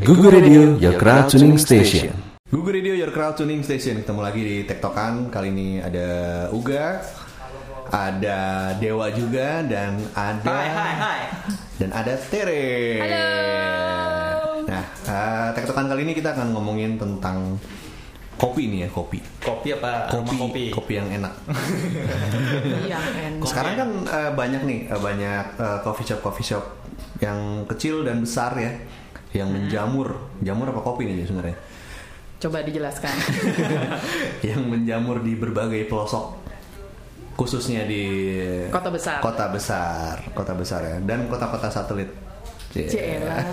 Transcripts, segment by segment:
Google Radio, your crowd tuning station. Google Radio Your Crowd Tuning Station Ketemu lagi di Tektokan Kali ini ada Uga Ada Dewa juga Dan ada Hai hai hai. Dan ada Tere Halo. Nah eh, Tektokan kali ini kita akan ngomongin tentang Kopi nih ya Kopi Kopi apa? Kopi, kopi. kopi yang enak Iya, enak. Sekarang kan eh, banyak nih eh, Banyak eh, coffee shop coffee shop Yang kecil dan besar ya Yang menjamur Jamur apa kopi nih sebenarnya Coba dijelaskan. yang menjamur di berbagai pelosok khususnya di Kota besar. kota besar kota besar ya dan kota-kota satelit. Cielah.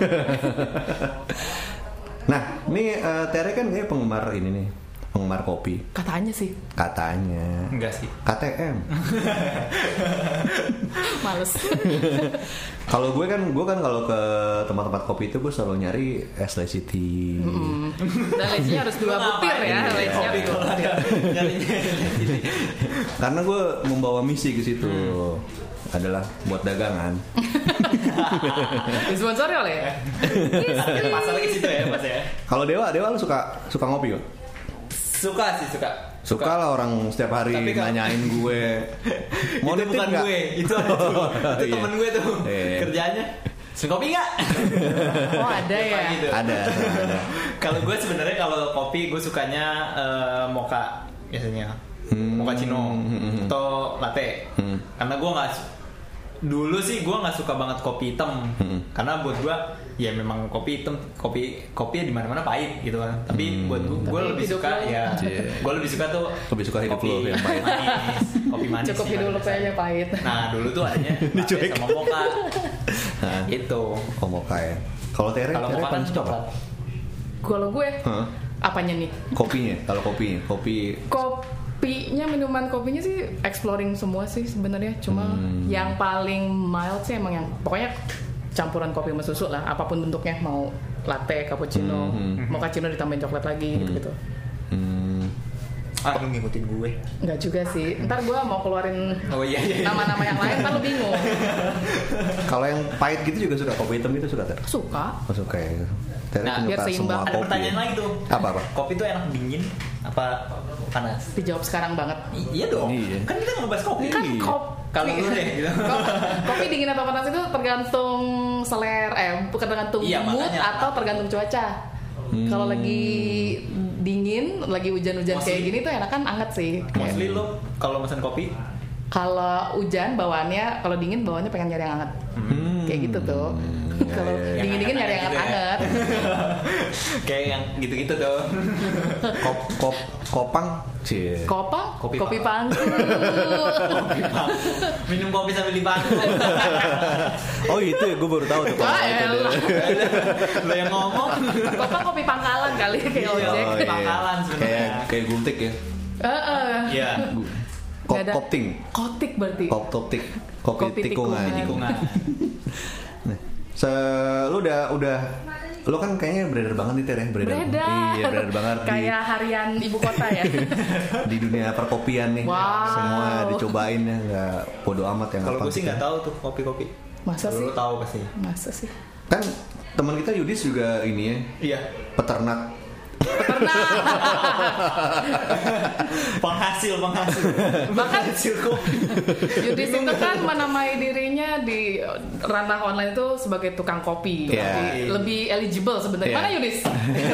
nah ini eh, Tere kan kayak penggemar ini nih penggemar kopi. Katanya sih, katanya. Enggak sih. KTM males. kalau gue kan gue kan kalau ke tempat-tempat kopi itu gue selalu nyari es lacy tea Dan lecinya harus dua butir ya, lecinya. Kopi kalau ada karena gue membawa misi ke situ. Adalah buat dagangan. Disponsori oleh Pasar ke situ ya, Mas ya. kalau Dewa Dewa lu suka suka ngopi gak? Suka sih, suka. Suka lah orang setiap hari Tapi kan- nanyain gue Mau itu bukan nggak? gue, itu ada tuh. itu Iya. temen gue tuh. Iya. Kerjanya Sen kopi nggak? Oh ada ya. Gitu. Ada, ada. Kalau gue sebenarnya kalau kopi gue sukanya eh, mocha biasanya. Hmm. Mocha cino Hmm. atau latte. Hmm. Karena gue nggak dulu sih gue nggak suka banget kopi hitam. Hmm. Karena buat gue ya memang kopi hitam kopi kopi di mana-mana pahit gitu kan. Tapi Hmm. buat gue lebih suka lo- ya Cie. gue lebih suka tuh Lebih suka hidup kopi lo yang pahit. manis. Kopi manis. Cukup sih hidup biasa. aja pahit. Nah dulu tuh adanya Dicuek. sama. Hah? Itu. Oh mocha ya Kalau Tere, Kalau mocha kan coklat. Kalau gue, Hah? apanya nih? Kopinya, kalau kopinya Kopi Kopinya minuman kopinya sih exploring semua sih sebenarnya. Cuma Hmm. yang paling mild sih emang yang pokoknya campuran kopi sama susu lah, apa pun bentuknya mau latte, cappuccino, Hmm, mochaccino ditambahin coklat lagi gitu-gitu. hmm, Ah lu ngikutin gue. Enggak juga sih. Ntar gue mau keluarin Oh iya iya. nama-nama yang lain, ntar lu bingung. Kalau yang pahit gitu juga suka Kopi hitam itu suka Tere? Suka. Oh suka ya Nah, biar seimbang. Ada kopi pertanyaan ya? lagi tuh. Apa, apa? Kopi tuh enak dingin apa panas? Dijawab sekarang banget. I- iya dong. Iya. Kan kita ngebahas kopi. Kan Iya. kopi. Kalau lu deh, gitu. Ko- kopi dingin atau panas itu tergantung seler, eh bukan tergantung Iya, mood makanya. atau tergantung cuaca. Kalau lagi dingin, lagi hujan-hujan kayak gini tuh enakan anget sih. Mostly lo kalau pesan kopi Kalau hujan bawaannya, kalau dingin bawaannya pengen nyari yang anget. Hmm. Kayak gitu tuh. Iya, Kalau iya, iya. dingin-dingin nyari yang Gitu ya. anget-anget. kayak yang gitu-gitu tuh. Kop, kop, kopang Cie Kopang, Kopi kopi, pang. pangku. Minum kopi sambil di. Oh itu ya, gue baru tahu tuh kalau Wah, itu lo yang ngomong. Kopang kopi pangkalan kali kayak ojek. Oh, pangkalan sebenarnya. Kayak kayak gultik ya Heeh. Iya. Kop, Nggak ada- kopting Kotik berarti. Kop toptik Kopi, Kopi tikungan, tikungan. Se lu udah udah lu kan kayaknya beredar banget nih Ter ya beredar. Beredar. Iya, beredar banget di Kayak harian ibu kota ya. di dunia perkopian nih. Wow. Semua dicobain ya, nggak bodo amat yang Kalau apa. gue sih nggak tahu tuh kopi-kopi. Masa Kalau sih? Lo tahu pasti. Masa sih? Kan teman kita Yudis juga ini ya, Iya. peternak. Peternak. Penghasil, penghasil. Bahkan. Yudis itu kan menamai dirinya di ranah online itu sebagai tukang kopi. Iya. Jadi lebih eligible sebenarnya. Iya. Mana Yudis?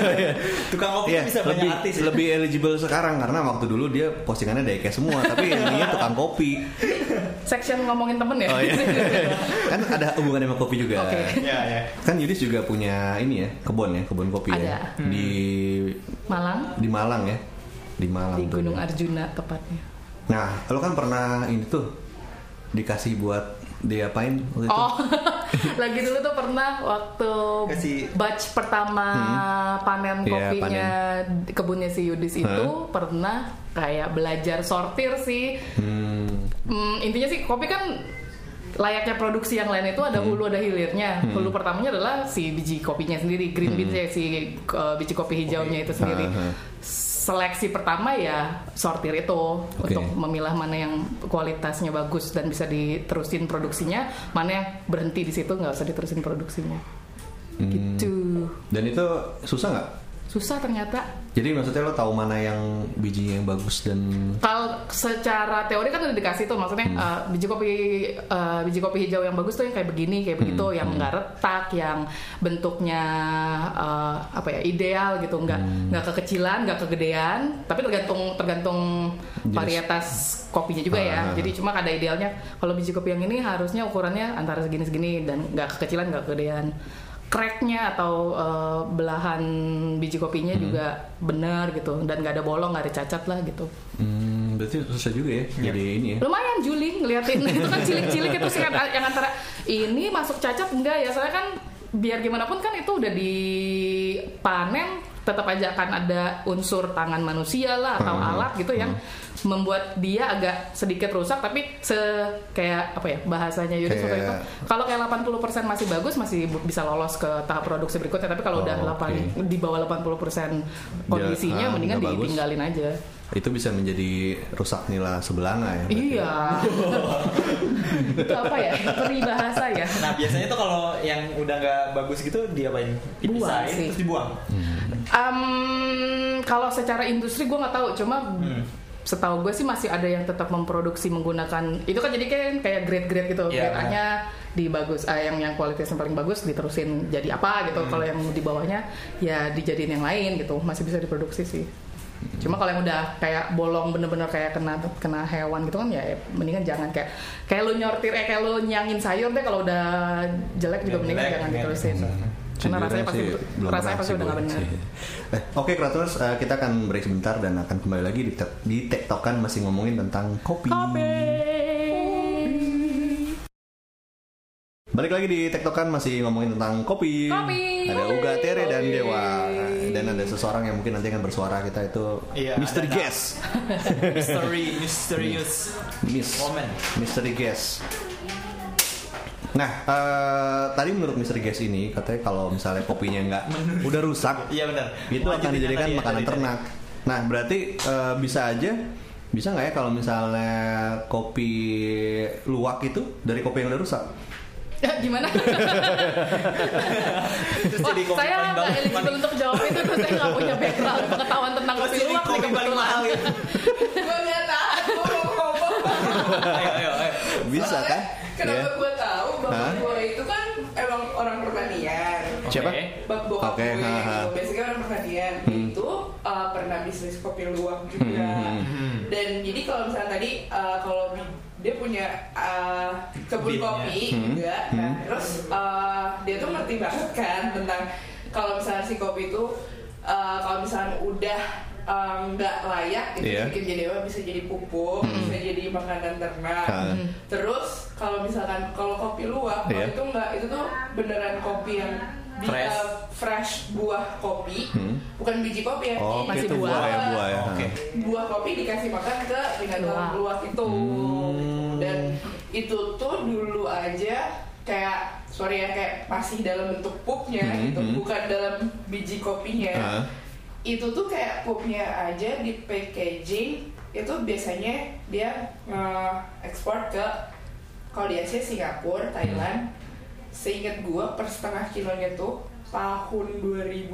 Tukang kopi Iya, bisa lebih banyak artis. ya. lebih eligible sekarang karena waktu dulu dia postingannya kayak semua, tapi ininya tukang kopi. Section ngomongin temen ya. Oh iya. kan ada hubungannya sama kopi juga. Oke. Iya, iya. Kan Yudis juga punya ini ya, kebun ya, kebun kopi ya. Ada. Di Malang di Malang ya. Di Malang di tuh Gunung dia. Arjuna tepatnya. Nah, lo kan pernah ini tuh dikasih buat diapain waktu itu? Oh, lagi dulu tuh pernah waktu Kasih- batch pertama panen Iya, kopinya di kebunnya si Yudis itu pernah kayak belajar sortir sih. Hmm. Hmm, intinya sih kopi kan layaknya produksi yang lain itu ada hulu ada hilirnya. Hulu pertamanya adalah si biji kopinya sendiri, green beans ya si uh, biji kopi hijaunya itu sendiri. Aha. Seleksi pertama ya sortir itu Oke. untuk memilah mana yang kualitasnya bagus dan bisa diterusin produksinya, mana yang berhenti di situ nggak usah diterusin produksinya. Hmm. gitu Dan itu susah nggak? Susah ternyata Jadi maksudnya lo tahu mana yang bijinya yang bagus dan kalau secara teori kan udah dikasih tuh maksudnya Hmm. uh, biji kopi uh, biji kopi hijau yang bagus tuh yang kayak begini kayak begitu Hmm. yang nggak retak yang bentuknya uh, apa ya ideal gitu nggak Hmm. nggak kekecilan nggak kegedean tapi tergantung tergantung Jenis. varietas kopinya juga ya Ah. jadi cuma ada idealnya kalau biji kopi yang ini harusnya ukurannya antara segini segini dan nggak kekecilan nggak kegedean cracknya atau uh, belahan biji kopinya Hmm. juga benar gitu. Dan nggak ada bolong nggak ada cacat lah gitu. Hmm, berarti susah juga ya jadi ini ya. lumayan Juli ngeliatin. Itu kan cilik-cilik itu sih kan yang antara ini masuk cacat enggak ya? Soalnya kan biar gimana pun kan itu udah dipanen tetap aja akan ada unsur tangan manusia lah atau Hmm. alat gitu yang membuat dia agak sedikit rusak tapi se kayak apa ya bahasanya Yudi Kayak- itu kalau kayak 80% masih bagus masih bisa lolos ke tahap produksi berikutnya tapi kalau Oh, udah 8 oke. di bawah 80% kondisinya ah, mendingan nggak bagus. ditinggalin aja Itu bisa menjadi rusak nila sebelanga ya. berarti. Iya. itu apa ya? Peribahasa ya. Nah biasanya tuh kalau yang udah nggak bagus gitu diapain? Buang Dipisahin sih. terus dibuang. Em, kalau secara industri gue nggak tahu, cuma Hmm. setahu gue sih masih ada yang tetap memproduksi menggunakan itu kan jadi kan kayak grade-grade gitu. Iya, grade A-nya di bagus, eh, yang yang kualitasnya paling bagus diterusin jadi apa gitu. Hmm. Kalau yang di bawahnya ya dijadiin yang lain gitu, masih bisa diproduksi sih. Cuma kalau yang udah kayak bolong bener-bener kayak kena kena hewan gitu kan ya mendingan jangan kayak kayak lu nyortir eh kayak lu nyangin sayur deh kalau udah jelek juga mendingan jelek, jangan diterusin. Karena rasanya pasti rasanya pasti udah nggak buat benar. Eh, Oke Kreators, eh, kita akan break sebentar dan akan kembali lagi di, di tektokan masih ngomongin tentang kopi. Balik lagi di tektokan masih ngomongin tentang kopi. Kopi. Ada Uga, Tere dan Kopi. Dewa. Dan ada seseorang yang mungkin nanti akan bersuara kita itu Iya, Mr. Guest. Mystery, mysterious Miss. woman. Mystery Guest. Nah, eh, tadi menurut Mr. Guest ini katanya kalau misalnya kopinya nggak udah rusak, Iya benar. itu akan dijadikan tadi ya, makanan tadi. ternak. Nah, berarti eh, bisa aja bisa nggak ya kalau misalnya kopi luwak itu dari kopi yang udah rusak? Gimana? Terus Wah, jadi kopi saya paling nggak bagus eligible untuk jawab itu terus saya nggak punya background pengetahuan tentang Terus kopi luwak nih kebetulan. mahal gue nggak tahu gue mau ngomong Ayo ayo ayo. Bisa kan? kenapa Ya. gue tahu bapak gue itu kan emang orang pertanian Siapa? Oke. bap bokap Oke, gue ha, ha. basically orang pertanian Hmm. itu uh, pernah bisnis kopi luwak juga Hmm, hmm. dan jadi kalau misalnya tadi uh, kalau dia punya uh, kebun kopi Hmm, juga nah hmm. terus uh, dia tuh ngerti banget kan tentang kalau misalnya si kopi itu uh, kalau misalnya udah um, nggak layak itu Iya. bikin jadi apa bisa jadi pupuk bisa jadi makanan ternak Ah. terus kalau misalkan kalau kopi luwak Iya. itu nggak itu tuh beneran kopi yang di- Fresh. uh, fresh buah kopi Hmm. bukan biji kopi ya Oh, Masih buah. buah ya buah ya. Oke. buah kopi dikasih makan ke binatang Luwak. luwak itu Hmm. Itu tuh dulu aja kayak sorry ya kayak masih dalam bentuk pupnya Hmm, gitu hmm. bukan dalam biji kopinya Ah. itu tuh kayak pupnya aja di packaging itu biasanya dia ekspor ke kalau di Asia Singapura Thailand seingat gua per setengah kilonya tuh tahun 2012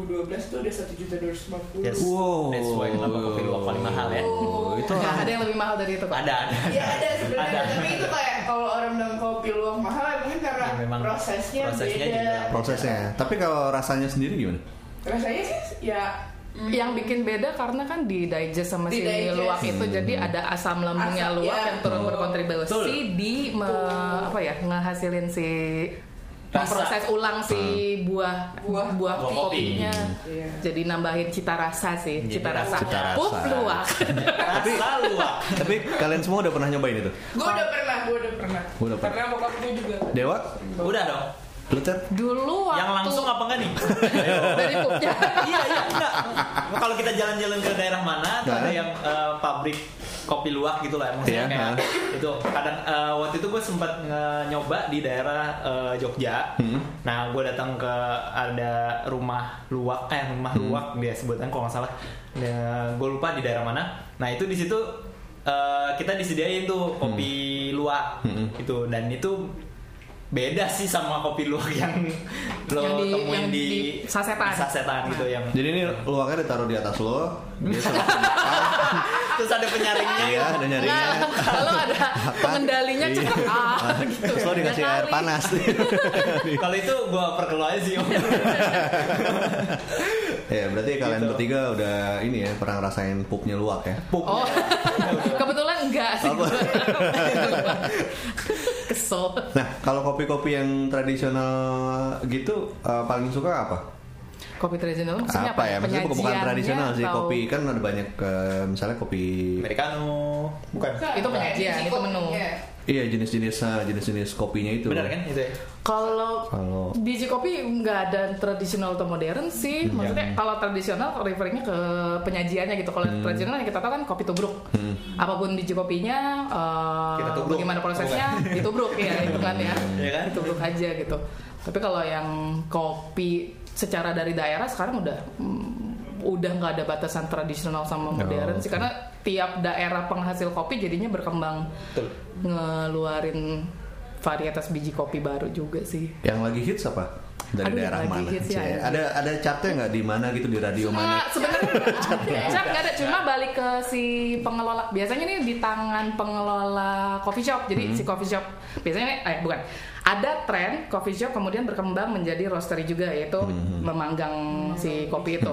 tuh udah satu juta dua ratus lima puluh Yes. Wow. That's why kenapa kopi luwak paling mahal ya. Oh, itu ada yang lebih mahal dari itu. Ada ada. Ya ada sebenarnya, Ada. tapi itu kayak kalau orang bilang kopi luwak mahal ya mungkin karena Ya, memang prosesnya, prosesnya beda. juga. prosesnya. Tapi kalau rasanya sendiri gimana? Rasanya sih ya Yang bikin beda karena kan di digest sama si Di-digest. luwak itu jadi ada asam lambungnya Asam, luwak ya. yang turun Oh. berkontribusi di me- apa ya ngehasilin si. Memproses ulang si buah Buah. buah Buah kopi. kopinya. Iya. Jadi nambahin cita rasa sih, Jadi cita rasa. Cita rasa. Pup luwak. Rasa luwak. Tapi kalian semua udah pernah nyobain itu? gue udah pernah, gue udah pernah. Gua udah pernah. Karena bokap gue juga. Dewa? Udah dong. Lu? Dulu waktu Yang langsung apa enggak nih? dari pupnya. iya iya enggak. Kalau kita jalan-jalan ke daerah mana Nah. ada yang eh, pabrik kopi luwak gitu lah maksudnya Iya, kayak nah. itu kadang eh, waktu itu gue sempat nge- nyoba di daerah eh, Jogja Hmm. nah gue datang ke ada rumah luwak eh rumah Hmm. luwak dia sebutan kalau nggak salah gue lupa di daerah mana nah itu di situ eh, kita disediain tuh kopi luwak Hmm. gitu dan itu beda sih sama kopi luwak yang lo Yang di- temuin yang di, di sasetan. di sasetan gitu yang Jadi ini luaknya ditaruh di atas lo, dia selalu terus ada penyaringnya Iya, ada nyarinya. Nah, lalu ada pengendalinya Iya. cekak ah gitu. Terus lo dikasih air panas. kalau itu gua perkeluar aja sih Om. ya, berarti kalian Gitu. bertiga udah ini ya pernah ngerasain pupnya luwak ya. Pup. Oh, kebetulan enggak sih. Apa? Kesel. Nah, kalau kopi-kopi yang tradisional gitu eh, paling suka apa? Kopi tradisional maksudnya apa ya? Maksudnya bukan, bukan tradisional sih. atau- Kopi kan ada banyak eh, misalnya kopi Americano bukan Itu penyajian, itu menu. Iya. Iya jenis-jenis eh, jenis-jenis kopinya itu. benar kan itu ya Kalau Kalau biji kopi nggak ada tradisional atau modern sih. Hmm. Maksudnya kalau tradisional referringnya ke penyajiannya gitu. Kalau Hmm. tradisional yang kita tahu kan kopi tubruk. Apa pun biji kopinya, eh, Kita tubruk. bagaimana prosesnya, ditubruk ya itu kan ya. Iya kan? Ditubruk aja gitu. Tapi kalau yang kopi secara dari daerah sekarang udah mm, udah nggak ada batasan tradisional sama modern sih oke. karena tiap daerah penghasil kopi jadinya berkembang Betul. ngeluarin varietas biji kopi baru juga sih. yang lagi hits apa? Dari Aduh, daerah mana? hits ya, ya. Ada ada chartnya nggak di mana gitu di radio mana? Nggak, sebenarnya. Cap nggak ada, cuma balik ke si pengelola. Biasanya nih di tangan pengelola coffee shop. Jadi Hmm. si coffee shop biasanya eh bukan. Ada tren coffee shop kemudian berkembang menjadi roastery juga yaitu Hmm. memanggang si kopi itu.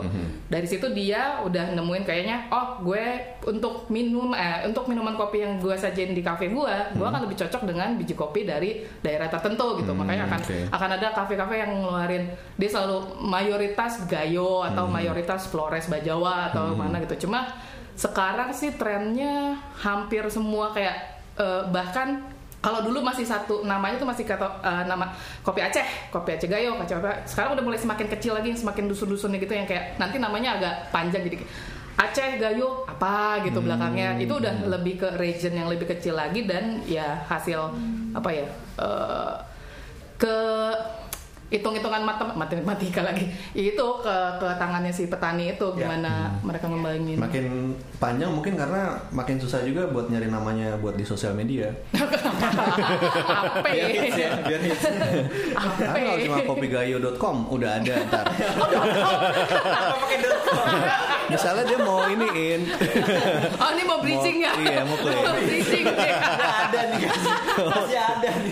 Dari situ dia udah nemuin kayaknya oh gue untuk minum eh untuk minuman kopi yang gue sajiin di cafe gue, gue Hmm. akan lebih cocok dengan biji kopi dari daerah tertentu gitu. Makanya akan oke. akan ada kafe-kafe yang ngeluarin dia selalu mayoritas Gayo atau Hmm. mayoritas Flores Bajawa atau mana gitu. Cuma sekarang sih trennya hampir semua kayak eh, bahkan kalau dulu masih satu namanya tuh masih kata eh, nama kopi Aceh, kopi Aceh Gayo, kopi. Sekarang udah mulai semakin kecil lagi, semakin dusun-dusunnya gitu yang kayak nanti namanya agak panjang jadi Aceh Gayo apa gitu belakangnya itu udah lebih ke region yang lebih kecil lagi dan ya hasil apa ya eh, ke hitung-hitungan matem- matematika lagi. Itu ke ke tangannya si petani itu gimana mereka ngembangin Makin panjang mungkin karena makin susah juga buat nyari namanya buat di sosial media. apa biar hits ya ya biar hits. Karena kalau cuma kopigayo.com udah ada ntar. com? Misalnya dia mau iniin. oh ini mau bridging ya? Mau- iya, mau play. bridging Udah ada nih masih ada nih.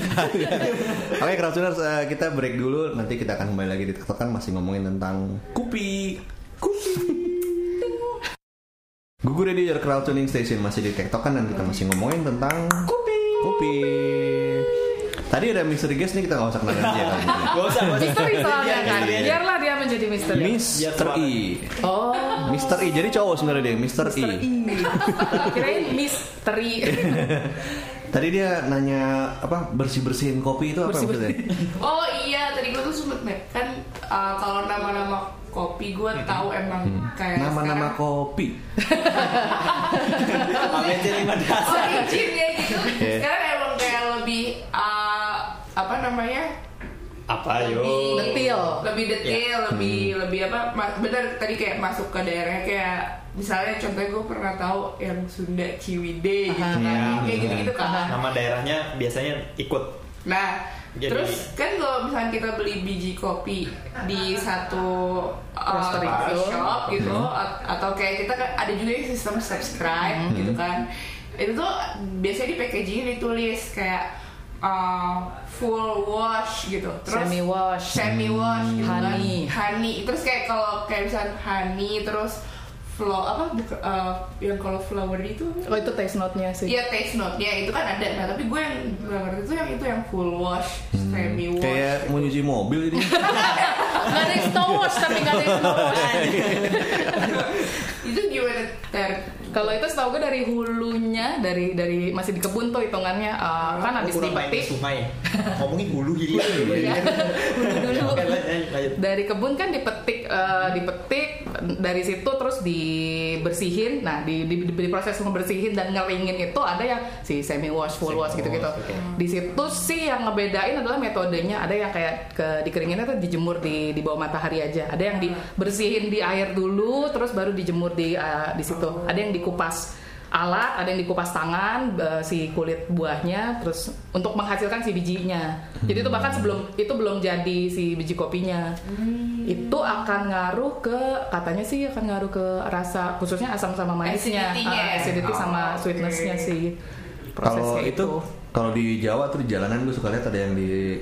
Oke, Crowdtuners, eh, kita break dulu. Nanti kita akan kembali lagi di TikTok kan masih ngomongin tentang kupi. Kupi. Gugur Radio Your Crowd Tuning Station masih di TikTok kan dan kita masih ngomongin tentang kupi. Kupi. Tadi ada misteri guest nih kita nggak usah kenalin dia kali ini. gak usah gak misteri soalnya Biar- kan biar- biarlah dia menjadi misteri Mr. E. oh Mr. E. Jadi cowok sebenarnya dia, Mr. E. kirain misteri Tadi dia nanya apa bersih bersihin kopi itu apa maksudnya? Oh iya, tadi gue tuh sempet nih kan uh, kalau nama-nama kopi gue tahu emang kayak Nama-nama sekarang- kopi. Oh dasar izin ya gitu. Iya. Sekarang emang kayak lebih uh, apa namanya? Apa yo lebih Detail. lebih detail, lebih lebih apa? bener tadi kayak masuk ke daerahnya kayak misalnya contohnya gue pernah tahu yang Sunda Ciwidey gitu kan, Iya. kayak gitu-gitu kan. nama daerahnya biasanya ikut Nah, Jadi- terus kan kalau misalnya kita beli biji kopi di satu uh, gitu. shop gitu, at- atau kayak kita kan ada juga yang sistem subscribe gitu kan, itu tuh biasanya di packaging ditulis kayak uh, full wash gitu, terus Semi wash. semi wash gitu Honey. kan, honey, terus kayak kalau kayak misalnya honey terus flow apa buka- uh, yang kalau flowery itu oh itu taste note-nya sih Iya taste note-nya itu kan ada. Nah tapi gue yang gue ngerti itu yang itu yang full wash, semi wash. Kayak mau nyuci mobil ini. nggak ada yang snow wash tapi nggak ada yang wash itu gimana ter? Kalau itu setahu gue dari hulunya, dari dari masih di kebun tuh hitungannya uh, kan habis di dipetik. sungai ngomongin hulu hilir Iya, hulu dulu. Lanjut, lanjut. Dari kebun kan dipetik, eh, dipetik dari situ terus dibersihin. Nah di, di, di, di proses ngebersihin dan ngeringin itu ada yang si semi wash, full Semi wash gitu-gitu. oke. Di situ sih yang ngebedain adalah metodenya. Ada yang kayak ke dikeringinnya tuh dijemur di di bawah matahari aja. Ada yang dibersihin di air dulu, terus baru dijemur di eh, di situ. Ada yang dikupas alat, ada yang dikupas tangan eh, si kulit buahnya, terus untuk menghasilkan si bijinya. Jadi itu bahkan sebelum itu belum jadi si biji kopinya. Itu akan ngaruh ke katanya sih akan ngaruh ke rasa khususnya asam sama manisnya. Ah, acidity sama Oh, sweetnessnya oke. sih. Proses Kalau kayak itu kalau di Jawa tuh di jalanan gue suka lihat ada yang di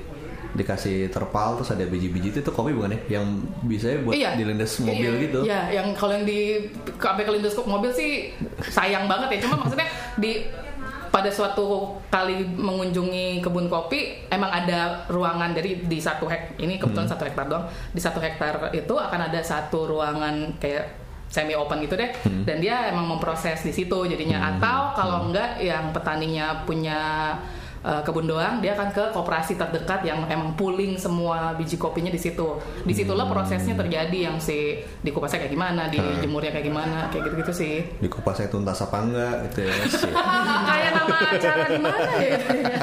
dikasih terpal terus ada biji-biji itu tuh kopi bukan ya? Yang bisa buat Iya. dilindas mobil Iya. gitu. Iya, yang kalau yang di sampai kelindes mobil sih sayang banget ya. Cuma maksudnya di pada suatu kali mengunjungi kebun kopi emang ada ruangan dari di satu hek ini kebetulan satu hektar doang di satu hektar itu akan ada satu ruangan kayak semi open gitu deh dan dia emang memproses di situ jadinya atau kalau enggak yang petaninya punya uh, kebun doang dia akan ke koperasi terdekat yang emang pooling semua biji kopinya di situ di situlah prosesnya terjadi yang si dikupasnya kayak gimana dijemurnya kayak gimana kayak gitu-gitu sih Di kupasnya tuntas apa enggak gitu ya. Kayak nama acara di mana ya gitu ya.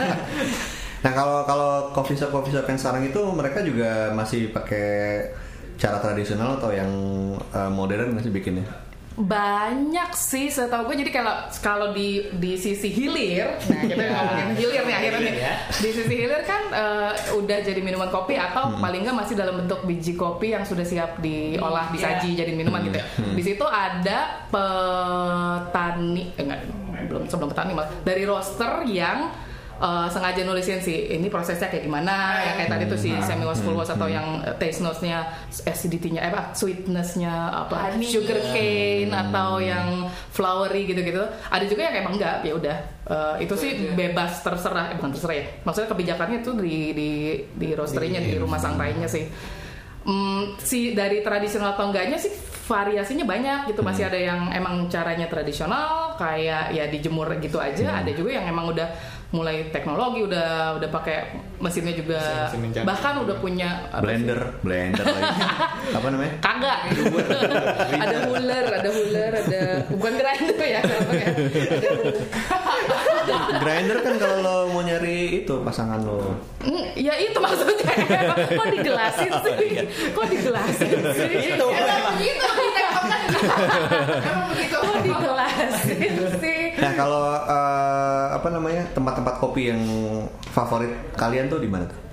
Nah kalau kalau coffee shop coffee shop yang sekarang itu mereka juga masih pakai cara tradisional atau yang uh, modern masih bikinnya? Banyak sih setahu gue jadi kalau kalau di di sisi hilir nah kita ngomongin hilir nih akhirnya nih. Hilir ya. di sisi hilir kan eh, udah jadi minuman kopi atau paling nggak masih dalam bentuk biji kopi yang sudah siap diolah disaji jadi minuman gitu ya. Di situ ada petani eh, enggak belum sebelum petani malah. Dari roaster yang eh, sengaja nulisin sih ini prosesnya kayak gimana ya kayak tadi tuh si semi was full was atau yang eh, taste notes-nya acidity-nya eh apa sweetness-nya apa Honey. sugar cane atau yang flowery gitu-gitu. Ada juga yang emang enggak ya udah. Eh, itu sih bebas terserah eh, bukan terserah ya. Maksudnya kebijakannya itu di di di roasterynya di rumah sangrainya sih. Hmm, si dari tradisional atau enggaknya sih variasinya banyak gitu. Masih ada yang emang caranya tradisional kayak ya dijemur gitu aja. Ada juga yang emang udah mulai teknologi udah udah pakai mesinnya juga Mesin-mesin canggih. bahkan udah punya apa sih? Blender, blender lagi. apa namanya? Kagak. ada huler, ada huler, ada bukan grinder ya. kalau pakai. Ada Grinder kan kalau lo mau nyari itu pasangan lo. Hmm, ya itu maksudnya. Kok digelasin sih? Kok digelasin sih? Itu Emang begitu di tektokan Emang begitu. Kok digelasin sih? Nah kalau eh, apa namanya tempat-tempat kopi yang favorit kalian tuh di mana tuh?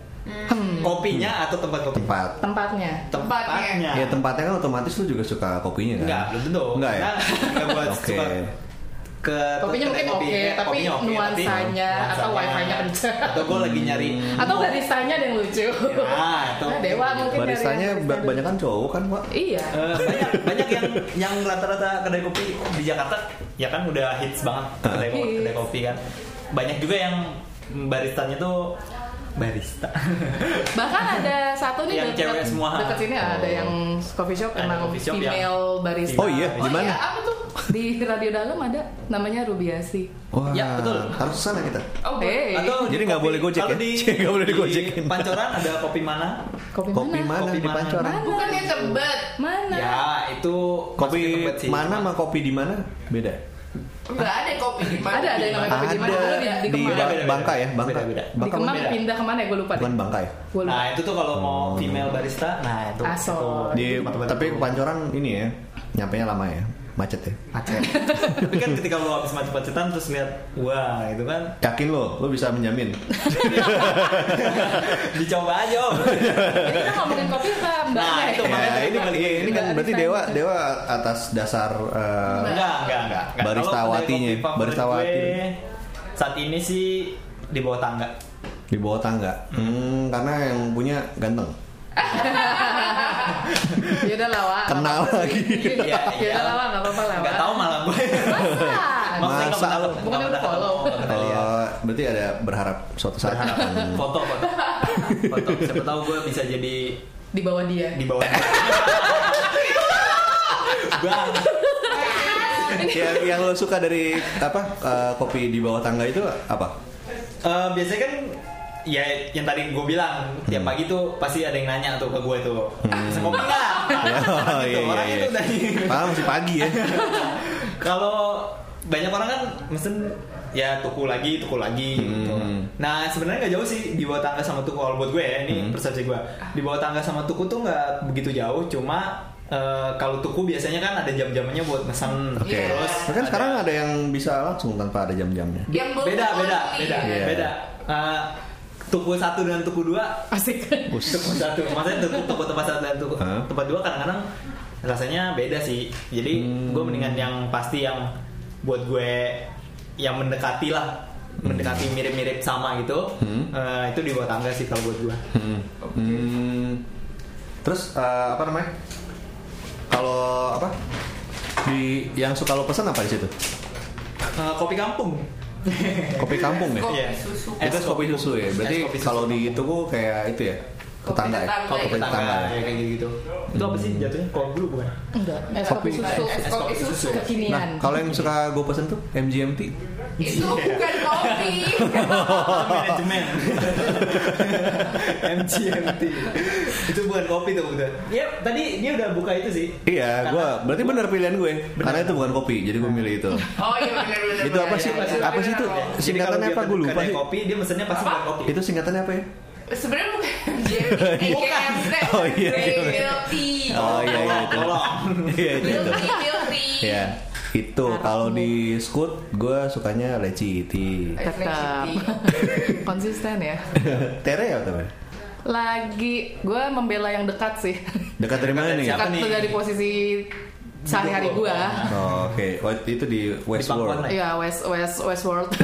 Kopinya atau tempat kopi? Tempat. Tempatnya. Tempatnya. Ya tempatnya kan otomatis lu juga suka kopinya kan? Enggak, belum tentu. Enggak ya? Karena buat Oke. suka ke Kopinya mungkin oke, kopi, tapi kopinya oke, tapi nuansanya atau wifi-nya kenceng. Atau gue lagi nyari Atau baristanya ada yang lucu. Ya, itu. Nah, Dewa mungkin nyari Baristanya banyak kan cowok kan pak? Iya. Eh, banyak banyak yang yang rata-rata kedai kopi di Jakarta ya kan udah hits banget kedai, kopi, kedai kopi kan. Banyak juga yang baristanya tuh barista Bahkan ada satu nih Yang cewek semua. dekat sini ada yang coffee shop Ada emang coffee shop yang- female barista. Oh iya, Oh di mana? iya, apa tuh? Di radio dalam ada namanya Rubiasi. Wah, Ya, betul. Harus ke sana kita. Oh, Hey, atau Jadi di nggak boleh gojek ya? di, Nggak boleh di digojekin. pancoran ada kopi mana kopi, Kopi mana? mana Kopi di mana? Pancoran? Mana? Bukan yang tebet. Mana? ya itu Kopi mana sama kopi di mana? Beda. Enggak ada kopi di mana. Ada ada yang namanya kopi di mana? Ada Dulu di, di, di Kemang. Beda, beda, Bangka ya, Bangka. Beda-beda. Di Bangka Kemang beda. pindah ke mana ya? Gue lupa deh. bukan Bangka ya? Lupa. nah itu tuh kalau mau Oh. female barista nah itu Aso. itu Di tapi itu. Pancoran ini ya, nyampe lama ya, macet ya. macet tapi kan ketika lo habis macet-macetan terus lihat wah itu kan Yakin lo, lo bisa menjamin? dicoba aja om Jadi kita ngomongin kopi apa mbak? Nah, itu Ya, makanya ini, ini, ini kan berarti dewa ini. dewa atas dasar eh, enggak enggak enggak, enggak. Baristawatinya, baristawati. saat ini sih di bawah tangga di bawah tangga. Hmm, karena yang punya ganteng. Ya udah lah, Wak. Kenal lagi. sih. Iya, Ya udah lah, Wak. Nggak apa-apa lah, nggak Wak. tahu malah gue Masa? Masa pernah lu follow. Oh, berarti ada berharap suatu saat. Berharap. Foto foto foto siapa tahu gue bisa jadi Di bawah dia. di bawah bang yang, yang lo suka dari apa eh, kopi di bawah tangga itu apa? Eh, biasanya kan ya yang tadi gue bilang tiap pagi tuh pasti ada yang nanya tuh ke gue tuh bisa kopi nggak Oh, gitu, iya, orang iya, itu iya. tadi Padahal masih pagi ya. kalau banyak orang kan mesen ya tuku lagi tuku lagi gitu. Hmm. nah sebenarnya nggak jauh sih di bawah tangga sama tuku kalau buat gue ya ini Hmm. persepsi gue di bawah tangga sama tuku tuh nggak begitu jauh cuma eh, kalau tuku biasanya kan ada jam-jamnya buat pesan Oke. Iya. terus Nah, kan sekarang ada yang bisa langsung tanpa ada jam-jamnya. Yang belum beda beda only. beda Iya. beda Eh, tuku satu dan tuku dua asik tuku satu maksudnya tuku, tuku tempat satu dan tuku Hah? tempat dua kadang-kadang rasanya beda sih jadi Hmm. gue mendingan yang pasti yang buat gue yang mendekati lah mendekati mirip-mirip sama gitu Hmm. Eh, itu di bawah tangga sih kalau buat gue Hmm. Hmm. Terus eh, apa namanya? Kalau apa? Di yang suka lo pesan apa di situ? Eh, kopi kampung Kopi kampung ya? Kopi Iya. susu. Itu es kopi susu ya. Berarti kopi kalau di itu kayak itu ya? Tetangga ya? kopi tetangga tetangga. ya kayak gitu itu apa sih jatuhnya kopi dulu bukan enggak es Kopi. kopi susu Es kopi susu. Nah, kekinian kalau yang suka gue pesen tuh MGMT. Itu bukan kopi. manajemen MGMT itu bukan kopi tuh udah ya tadi dia udah buka itu sih Iya, gue berarti bener pilihan gue. Karena itu bukan kopi, jadi gue milih itu. Oh iya benar-benar. Itu apa sih? Apa sih itu? Singkatannya apa? Gue lupa sih. kopi dia mesennya pasti bukan kopi Itu singkatannya apa ya? Sebenarnya bukan KMT. Oh, iya, iya. Guilty. Oh iya iya itu. tolong Iya itu itu. Guilty, guilty. Ya itu kalau di Scoot gue sukanya leci tea. tetap konsisten ya Tere ya teman? lagi gue membela yang dekat sih Dekat dari mana nih? Dekat dari posisi sehari-hari gue Oh, Oke, Oh, itu di Westworld. Iya West West Westworld.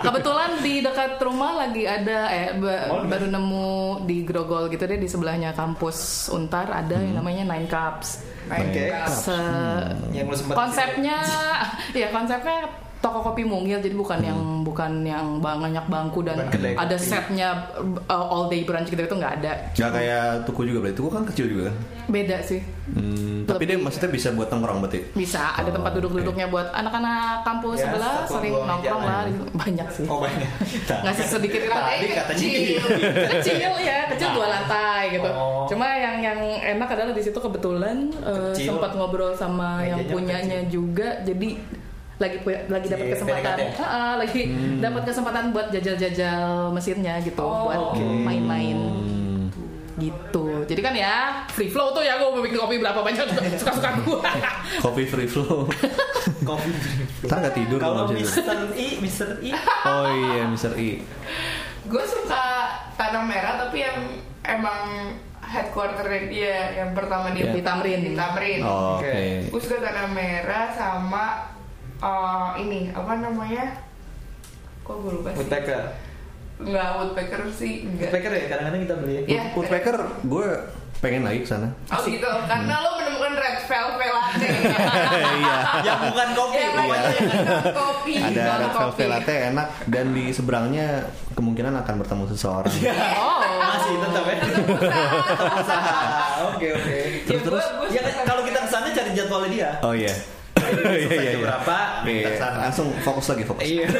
Kebetulan di dekat rumah lagi ada eh ba- Oh, baru nemu di Grogol gitu deh di sebelahnya kampus Untar ada yang namanya Nine Cups. Oke. cups. Se- yang lu sempat konsepnya ya konsepnya toko kopi mungil jadi bukan yang bukan yang banyak bangku dan kedai ada kopi. setnya uh, all day brunch gitu itu nggak ada Gak kayak tuku juga berarti. Tuku kan kecil juga kan. beda sih Hmm, tapi dia Lebih- maksudnya bisa buat nongkrong berarti. bisa ada Oh, tempat duduk-duduknya buat anak-anak kampus Ya, sebelah sering nongkrong lah. situ. banyak sih oh banyak ngasih sedikit tadi Katanya katanya kecil. kecil ya kecil dua lantai gitu Oh. cuma yang yang enak adalah di situ kebetulan eh, Kecil. sempat ngobrol sama yang punyanya juga jadi lagi pu- lagi dapat Si kesempatan PDKT. Ha-ha, lagi dapat kesempatan buat jajal-jajal mesinnya gitu Oh, buat oke. main-main Hmm. gitu jadi kan ya free flow tuh ya gue mau bikin kopi berapa banyak suka-suka gue Kopi free flow. kopi Ntar nggak tidur kalau. Mister I Mister I Oh iya, Mr. I. Gue suka tanam merah tapi yang emang headquarter dia yang pertama dia Iya. Di Tamrin. Di Tamrin. Oh, Oke. Oke. Gue suka tanam merah sama uh, ini apa namanya? Kok gue lupa sih? Woodpecker Enggak woodpecker sih, enggak. Woodpecker ya kadang-kadang kita beli Iya. Woodpecker gue pengen lagi ke sana. Oh gitu, karena lo menemukan red velvet latte. Iya. yang bukan kopi Ya, pokoknya. bukan kopi. Ada red kopi. velvet latte enak dan di seberangnya kemungkinan akan bertemu seseorang. oh masih tetap ya tetap usaha oke oke Terus, Ya, terus? gua- gua ya kalau kita ke sana cari jadwalnya dia Oh iya. Iya Iya iya iya. berapa Iya, langsung fokus lagi fokus. iya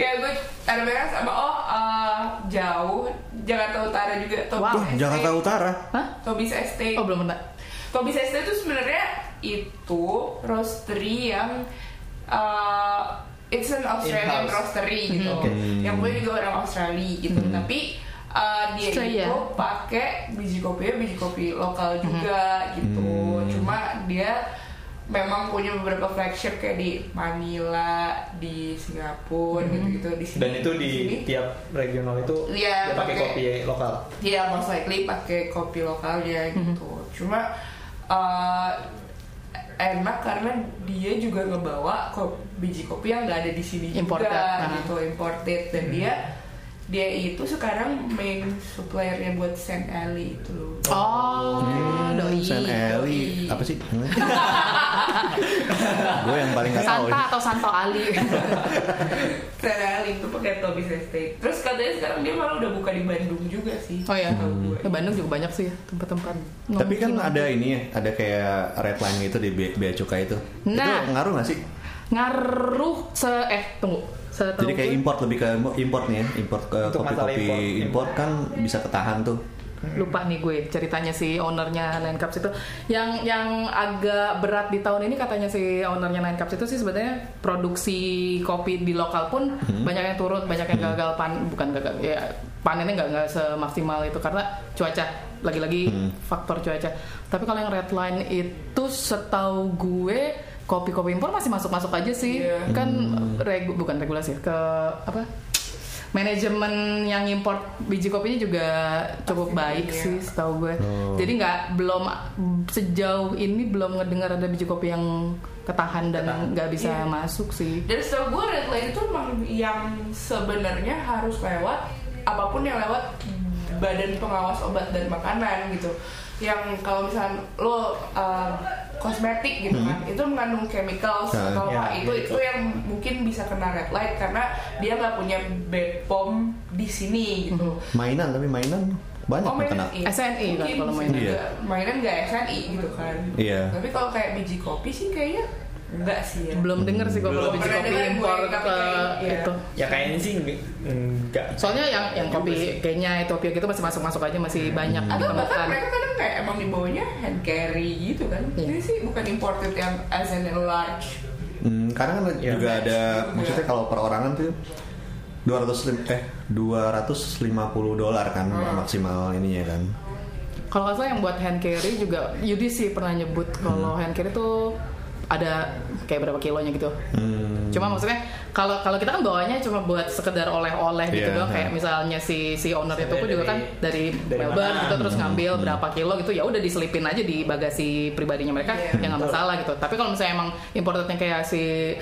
ya gue tanam merah sama oh uh, jauh Jakarta Utara juga Tobis Wow. Wah, Jakarta Utara. Hah? Tobis Estate. oh belum pernah Tobis Estate itu sebenarnya itu roastery yang uh, it's an Australian roastery gitu. Oke. Yang punya juga orang Australia gitu. Hmm. Tapi uh, dia Australia. itu pakai biji kopinya biji kopi lokal juga gitu. Hmm. Cuma dia memang punya beberapa flagship kayak di Manila, di Singapura gitu-gitu di sini. dan itu di sini. tiap regional itu Iya, dia pakai kopi lokal Dia most likely pakai kopi lokalnya gitu. Cuma uh, enak karena dia juga ngebawa kop, biji kopi yang nggak ada di sini Imported, juga nah. gitu imported dan dia dia itu sekarang main suppliernya buat Saint Ali itu loh. oh doi San Eli apa sih? gue yang paling gak tahu. Santa atau Santo Ali Saint Ali itu pakai Tobis Estate. Terus katanya sekarang dia malah udah buka di Bandung juga sih. Oh ya, gue. Ke Bandung juga banyak sih tempat-tempat. Tapi kan ada ini ya, ada kayak red line gitu di bea bea cukai itu. Nah. Itu ngaruh gak sih? ngaruh se eh tunggu. Setahu Jadi kayak import lebih ke import nih ya, import ke kopi-kopi import. import kan bisa ketahan tuh. lupa nih gue ceritanya si ownernya Nine Cups itu yang yang agak berat di tahun ini katanya si ownernya Nine Cups itu sih sebenarnya produksi kopi di lokal pun Hmm. banyak yang turun banyak yang gagal pan bukan gagal ya panennya nggak nggak semaksimal itu karena cuaca lagi-lagi Hmm. faktor cuaca. Tapi kalau yang red line itu setahu gue kopi-kopi impor masih masuk-masuk aja sih. Iya. Kan Hmm. regu bukan regulasi ke apa? Manajemen yang import biji kopinya juga cukup Pasti baik iya. sih setahu gue. Oh. Jadi nggak belum sejauh ini belum ngedengar ada biji kopi yang ketahan dan nggak bisa Iya. masuk sih. Dan setahu gue red line itu emang yang sebenarnya harus lewat apa pun yang lewat badan pengawas obat dan makanan gitu. Yang kalau misalnya lo uh, kosmetik gitu kan, itu mengandung chemicals Ya. atau apa Ya, itu gitu. itu yang mungkin bisa kena red light karena dia nggak punya BPOM di sini gitu. Mainan tapi mainan banyak Oh, mainan kena. iya. SNI kan Mungkin kalau bisa mainan. juga. Iya. Mainan nggak SNI gitu kan. Iya. Tapi kalau kayak biji kopi sih kayaknya enggak sih ya. Belum denger sih gue kalau Belum biji kopi impor ke iya. itu. Ya kayaknya sih enggak. Soalnya yang yang Juga kopi kayaknya Ethiopia gitu masih masuk-masuk aja masih banyak Atau bahkan ditemukan. mereka kadang kayak emang dibawanya hand carry gitu kan. Iya. Jadi sih bukan imported yang as in large. Hmm, karena kan Iya. juga ada Juga. maksudnya kalau perorangan tuh 200 lim- eh 250 dolar kan Hmm. maksimal ininya kan. Kalau nggak salah yang buat hand carry juga Yudi sih pernah nyebut kalau hand carry tuh ada kayak berapa kilonya gitu. Hmm. Cuma maksudnya kalau kalau kita kan bawanya cuma buat sekedar oleh-oleh gitu Iya, doang kayak misalnya si si owner itu Dari- juga kan dari, dari Melbourne mana? gitu terus ngambil Hmm. berapa kilo gitu ya udah diselipin aja di bagasi pribadinya mereka Iya. ya nggak masalah gitu. Tapi kalau misalnya emang importednya kayak si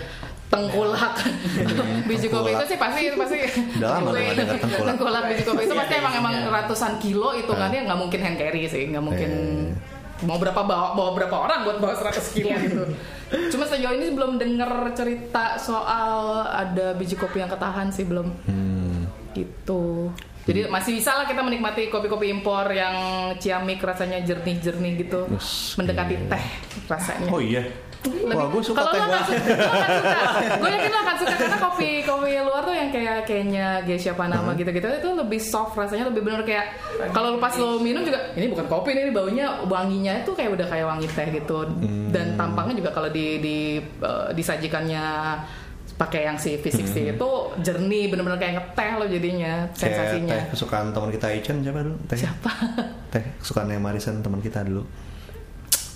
tengkulak biji kopi itu sih pasti pasti tengkulak. biji kopi itu Iya, pasti emang emang isinya. ratusan kilo hitungannya nggak mungkin hand carry sih nggak mungkin Eh. Mau berapa bawa bawa berapa orang buat bawa 100 kilo gitu cuma sejauh ini belum denger cerita soal ada biji kopi yang ketahan sih belum Hmm. gitu jadi masih bisa lah kita menikmati kopi-kopi impor yang ciamik rasanya jernih-jernih gitu mendekati iya. teh rasanya Oh iya. Wah, gue suka kalau lo akan suka, gue yakin lo akan suka karena kopi kopi luar tuh yang kayak kayaknya Geisha Panama gitu-gitu itu lebih soft rasanya lebih bener kayak kalau lo pas lo minum juga ini bukan kopi nih ini baunya wanginya itu kayak udah kayak wangi teh gitu. Dan tampangnya juga kalau di di eh, disajikannya pakai yang si V60 itu jernih bener-bener kayak ngeteh lo jadinya Kayak sensasinya. teh kesukaan teman kita Ichen siapa dulu? Teh. siapa? Teh kesukaannya Marisan teman kita dulu.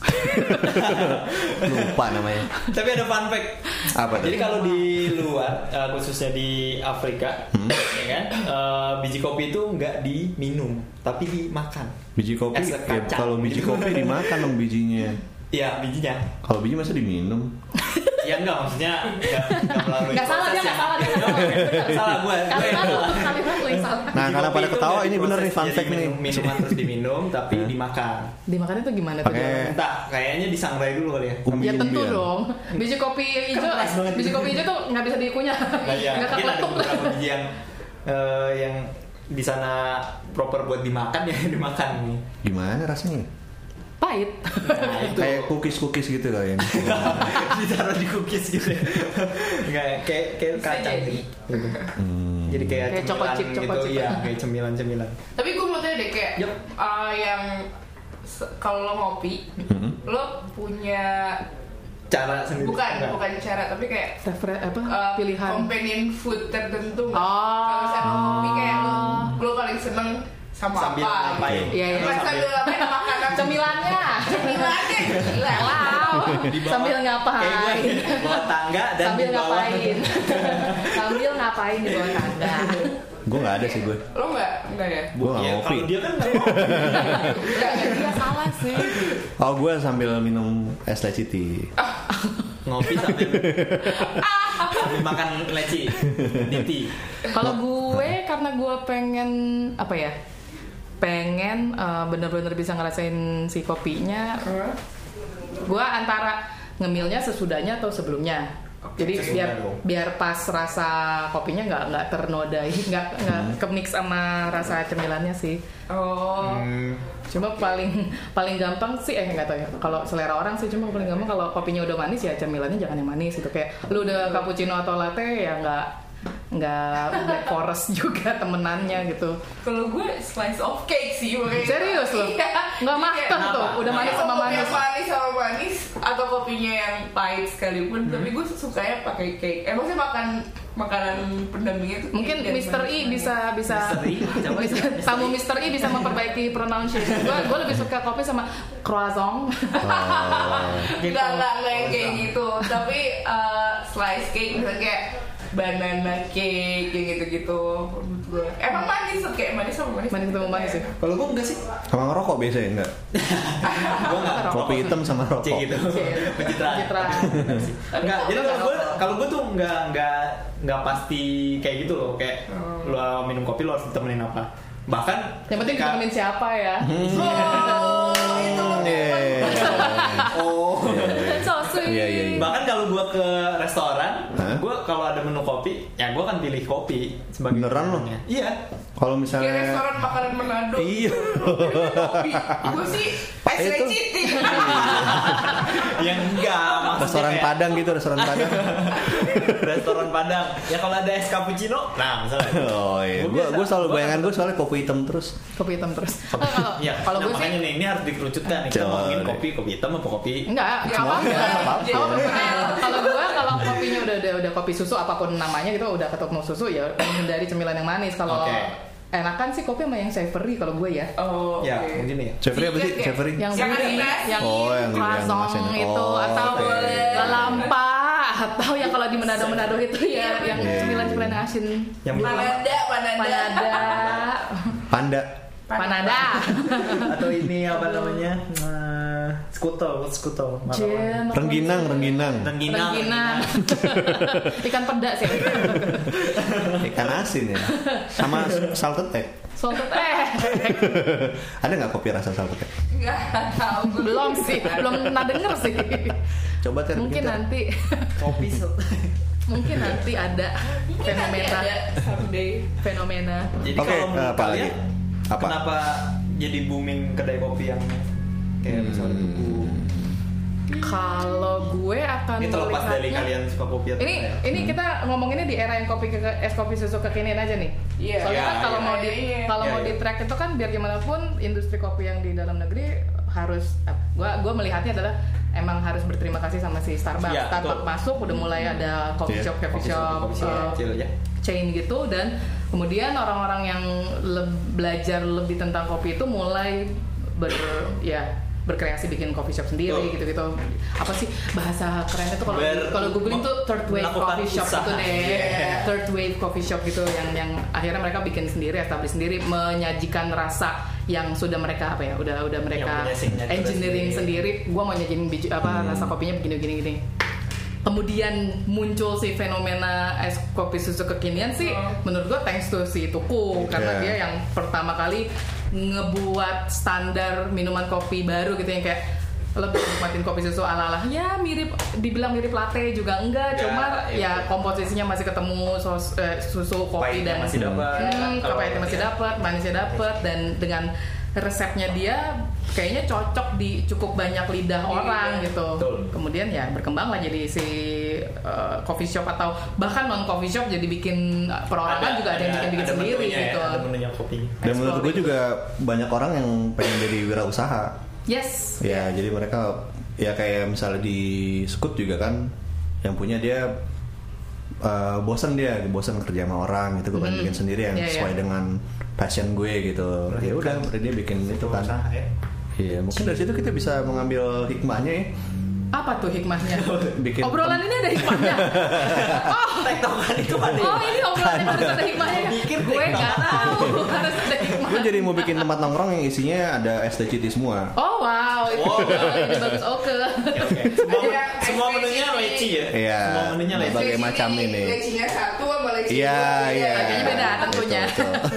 Lupa namanya. Tapi ada fun fact. Apa? Jadi kalau di luar, eh, khususnya di Afrika, Hmm. ya kan, eh, biji kopi itu nggak diminum, tapi dimakan. Biji kopi, ya, kalau biji kopi dimakan dong bijinya. Iya, bijinya. Kalau biji masa diminum? Ya enggak, maksudnya enggak, enggak melalui salah, dia proses nggak salah, dia yang- nggak salah. Gue. kalimat lo kalimat lo yang salah Nah, karena pada ketawa, ini bener nih, fun fact nih. minum- Minuman terus diminum, tapi dimakan. dimakan itu gimana tuh? Entah, kayaknya disangrai dulu kali ya. Ya tentu umbian. dong. Biji kopi hijau, banget. biji kopi hijau tuh nggak bisa dikunyah. Nah, ya, Nggak mungkin ada kepletuk. beberapa biji yang eh, yang di sana proper buat dimakan ya dimakan nih. Gimana rasanya? Pahit. Nah, itu Kayak cookies-cookies gitu kali ya. ditaruh di cookies gitu. Enggak, kayak kayak kacang jadi. gitu. Hmm. Jadi kayak, Kayak cemilan chip, choco gitu, chip. iya, kayak cemilan-cemilan. Tapi gue mau tanya deh kayak Yup. uh, yang kalau lo ngopi, Mhm. lo punya Cara sendiri. bukan Enggak. bukan cara tapi kayak Refer apa? uh, pilihan. companion food tertentu? Oh. Kalau misalnya ngopi kayak lo, lo paling seneng sama Sambil apa? ngapain? Iya, iya. Bukan sambil ngapain makanan Cemilannya. Cemilannya gila. Wow. Sambil Kayak ngapain? gue bawa tangga dan Sambil di bawah- ngapain? Sambil ngapain di bawah tangga? gue nggak ada sih gue. Lo nggak nggak ya? Gue Ya, ngopi. kalau dia kan. Nggak ya? Dia salah sih. Oh gue sambil minum es leci tea. ngopi sambil sambil makan leci titi Kalau gue karena gue pengen apa ya? Pengen eh, bener-bener bisa ngerasain si kopinya. Gue antara ngemilnya sesudahnya atau sebelumnya. Jadi sesudah biar dong. biar pas rasa kopinya nggak nggak ternodai, nggak nggak kemix sama rasa cemilannya sih. Oh. Hmm, Cuma paling paling gampang sih eh nggak tahu ya. Kalau selera orang sih cuma paling gampang kalau kopinya udah manis ya cemilannya jangan yang manis gitu kayak lu udah cappuccino atau latte ya nggak nggak black forest juga temenannya gitu. Kalau gue slice of cake sih makanya. Serius loh? Iya. Nggak kayak- tuh, udah manis sama manis. manis sama manis atau kopinya yang pahit sekalipun, tapi gue sukanya pakai cake. Eh maksudnya makan makanan pendampingnya tuh Mungkin Mr. I manis-manis. bisa bisa Mr. Coba bisa Mr. tamu I. Mr. I bisa memperbaiki pronunciation. Gue gue lebih suka kopi sama croissant. Enggak, enggak, enggak yang kayak gitu Tapi uh, slice cake misalnya kayak banana cake yang gitu-gitu gue. Emang manis tuh kayak manis sama manis Manis ketemu manis sih. Kalau gue enggak sih. Sama ngerokok biasanya enggak? gue enggak. Kopi hitam sama rokok. Cek gitu. Pencitraan. Enggak, jadi kalau gue kalau gue tuh enggak enggak enggak pasti kayak gitu loh, kayak lu minum kopi lu harus ditemenin apa. Bahkan Yang penting ditemenin siapa ya. Oh, itu Yeah. Oh. So sweet. Iya, iya, iya. Bahkan kalau gue ke restoran? Gue kalau ada menu kopi, ya gue akan pilih kopi sebagai Beneran lo? makanannya. Iya. Kalau Kayak misalnya restoran makanan Manado Iya. Kopi Gue sih es Itu- recitin yang enggak maksudnya restoran kayak Padang gitu, restoran Padang. restoran Padang. Ya kalau ada es cappuccino, nah misalnya. Oh iya, Gua gue gue selalu Gua bayangan gue soalnya kopi hitam terus. Kopi hitam terus. Nah, kalau Iya, kalau nah, gue sih nih ini harus dikerucutkan nih. Kita ngomongin kopi, kopi hitam apa kopi? Enggak, Ya, apa apa Kalau gua kalau kopinya udah udah udah kopi susu apa pun namanya gitu udah ketemu susu ya menghindari cemilan yang manis. Kalau Oke. enakan sih kopi sama yang savory kalau gue ya. Oh Ya, mungkin ya. Savory apa sih? Ya? Savory? Yang Yang gurih, yang Oh, yang- yang croissant nasi. itu Oh, atau oke. lalampa atau yang kalau di Manado-Manado itu ya yang Iya. cemilan-cemilan yang asin. Yang Panada, panada. Panada. Panda. Panada. atau ini apa namanya? Nah, skutel, what's skutel? Jen. Rengginang, rengginang. Rengginang. Rengginang. Ikan peda sih. Ikan asin ya. Sama salted egg. Salted egg. Ada nggak kopi rasa salted egg? Enggak tahu. belum sih belum pernah denger sih Coba Ter, mungkin Ter. nanti Kopi mungkin nanti ada Nanti fenomena ada someday. fenomena Jadi Oke, kalau menurut apa kalian, lagi? Apa? kenapa jadi booming kedai kopi yang kayak misalnya Hmm. Tugu? kalau gue akan Ini terlepas dari kalian suka kopi atau ini ya? ini kita ngomonginnya di era yang kopi ke, es kopi susu kekinian aja nih Iya. soalnya Iya, kan kalau iya, mau di iya, iya. kalau Iya, mau iya. di track itu kan biar gimana pun industri kopi yang di dalam negeri harus eh, gue gue melihatnya adalah emang harus berterima kasih sama si Starbucks Iya, Starbucks masuk udah mulai ada coffee Iya, shop coffee shop, kopi shop kecil ya. chain gitu dan kemudian orang-orang yang le- belajar lebih tentang kopi itu mulai ber ya berkreasi bikin coffee shop sendiri Betul. gitu-gitu apa sih bahasa kerennya tuh kalau kalau googling tuh third wave coffee shop usaha. gitu deh Yeah. third wave coffee shop gitu yang yang akhirnya mereka bikin sendiri establish sendiri menyajikan rasa yang sudah mereka apa ya udah udah mereka signature engineering sendiri. sendiri gua mau nyajin biju apa rasa kopinya begini begini gini kemudian muncul si fenomena es kopi susu kekinian sih Oh. menurut gua thanks to si Tuku karena Iya. dia yang pertama kali ngebuat standar minuman kopi baru gitu yang kayak lebih nikmatin kopi susu ala ala ya mirip dibilang mirip latte juga enggak Ya, cuma iya. ya komposisinya masih ketemu sos, eh, susu kopi Pahitnya dan masih dapat. hmm, Kalau- masih iya. dapat manisnya dapat dan dengan resepnya dia kayaknya cocok di cukup banyak lidah Iya, orang iya. gitu Betul. kemudian ya berkembang lah jadi si uh, coffee shop atau bahkan non coffee shop jadi bikin uh, perorangan juga ada yang bikin bikin ada sendiri ya, gitu ada menunya. Dan menurut gue juga banyak orang yang pengen jadi wirausaha. yes Ya, jadi mereka ya kayak misalnya di Scoot juga kan yang punya dia eh, bosan dia, bosan kerja sama orang gitu, gue pengen Hmm. bikin sendiri yang iya. sesuai dengan passion gue gitu. Ya udah, dia bikin itu kan. Ya. Iya, mungkin dari situ kita bisa mengambil hikmahnya ya. apa tuh hikmahnya Bikin obrolan ini ada hikmahnya oh Tektokan itu ada. oh ini obrolan yang harus ada hikmahnya ya? Pikir gue nggak tahu harus ada Gue hikmahnya jadi mau bikin tempat nongkrong yang isinya ada STCT semua. oh wow itu Oh. ini bagus oke oke. Semua, Ada semua menunya leci ya? Iya. Semua menunya leci. Berbagai macam ini. Lecinya satu leci Iya, dua, iya. Harganya beda tentunya. Betul, betul.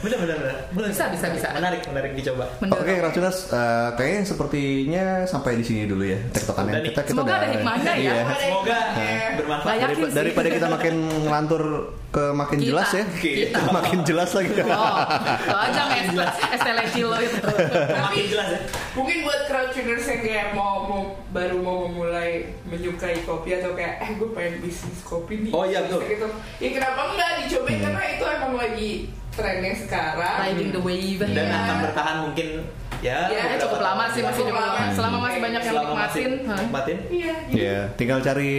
Bener, bener, bener. Bisa, bisa, bisa. Menarik, menarik dicoba. Oke, Racunas, eh, kayaknya sepertinya sampai di sini dulu ya tektokannya. Kita kita Semoga udah ada hikmahnya ya. Iya. Semoga Iya. bermanfaat. Sih. daripada kita makin ngelantur ke makin Kita. jelas ya. Kita. makin jelas lagi. Oh, lo aja mes STL Cilo itu. Makin jelas ya. Mungkin buat crowdtuners yang kayak mau, mau baru mau memulai menyukai kopi atau kayak eh gue pengen bisnis kopi nih. Oh, iya, betul. Gitu. Ya kenapa enggak dicobain Hmm. karena itu emang lagi trennya sekarang. Riding the wave. Dan Iya. akan bertahan mungkin Ya, Ya cukup lama sih masih Cukup lama. lama. Selama masih banyak yang Selama nikmatin. nikmatin. Iya, gitu. Iya, tinggal cari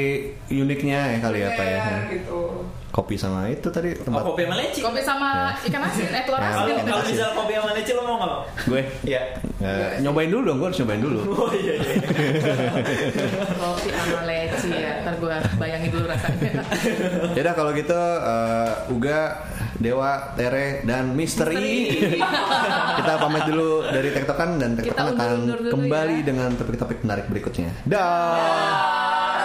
uniknya ya kali ya Pak ya. Iya, gitu. Kopi sama itu tadi Oh, tempat kopi sama leci. Kopi sama ikan asin, eh telur Ya. asin. Kalau bisa kopi sama leci lo mau nggak? Bang? gue. Iya. Eh, nyobain dulu dong, gue harus nyobain dulu. Oh iya iya. Kopi sama leci ya. Ntar gue bayangin dulu rasanya. Yaudah kalau gitu eh, Uga, Dewa, Tere, dan Misteri. Kita pamit dulu dari Tektokan dan Tektokan akan kembali ya. dengan topik-topik menarik berikutnya. Dah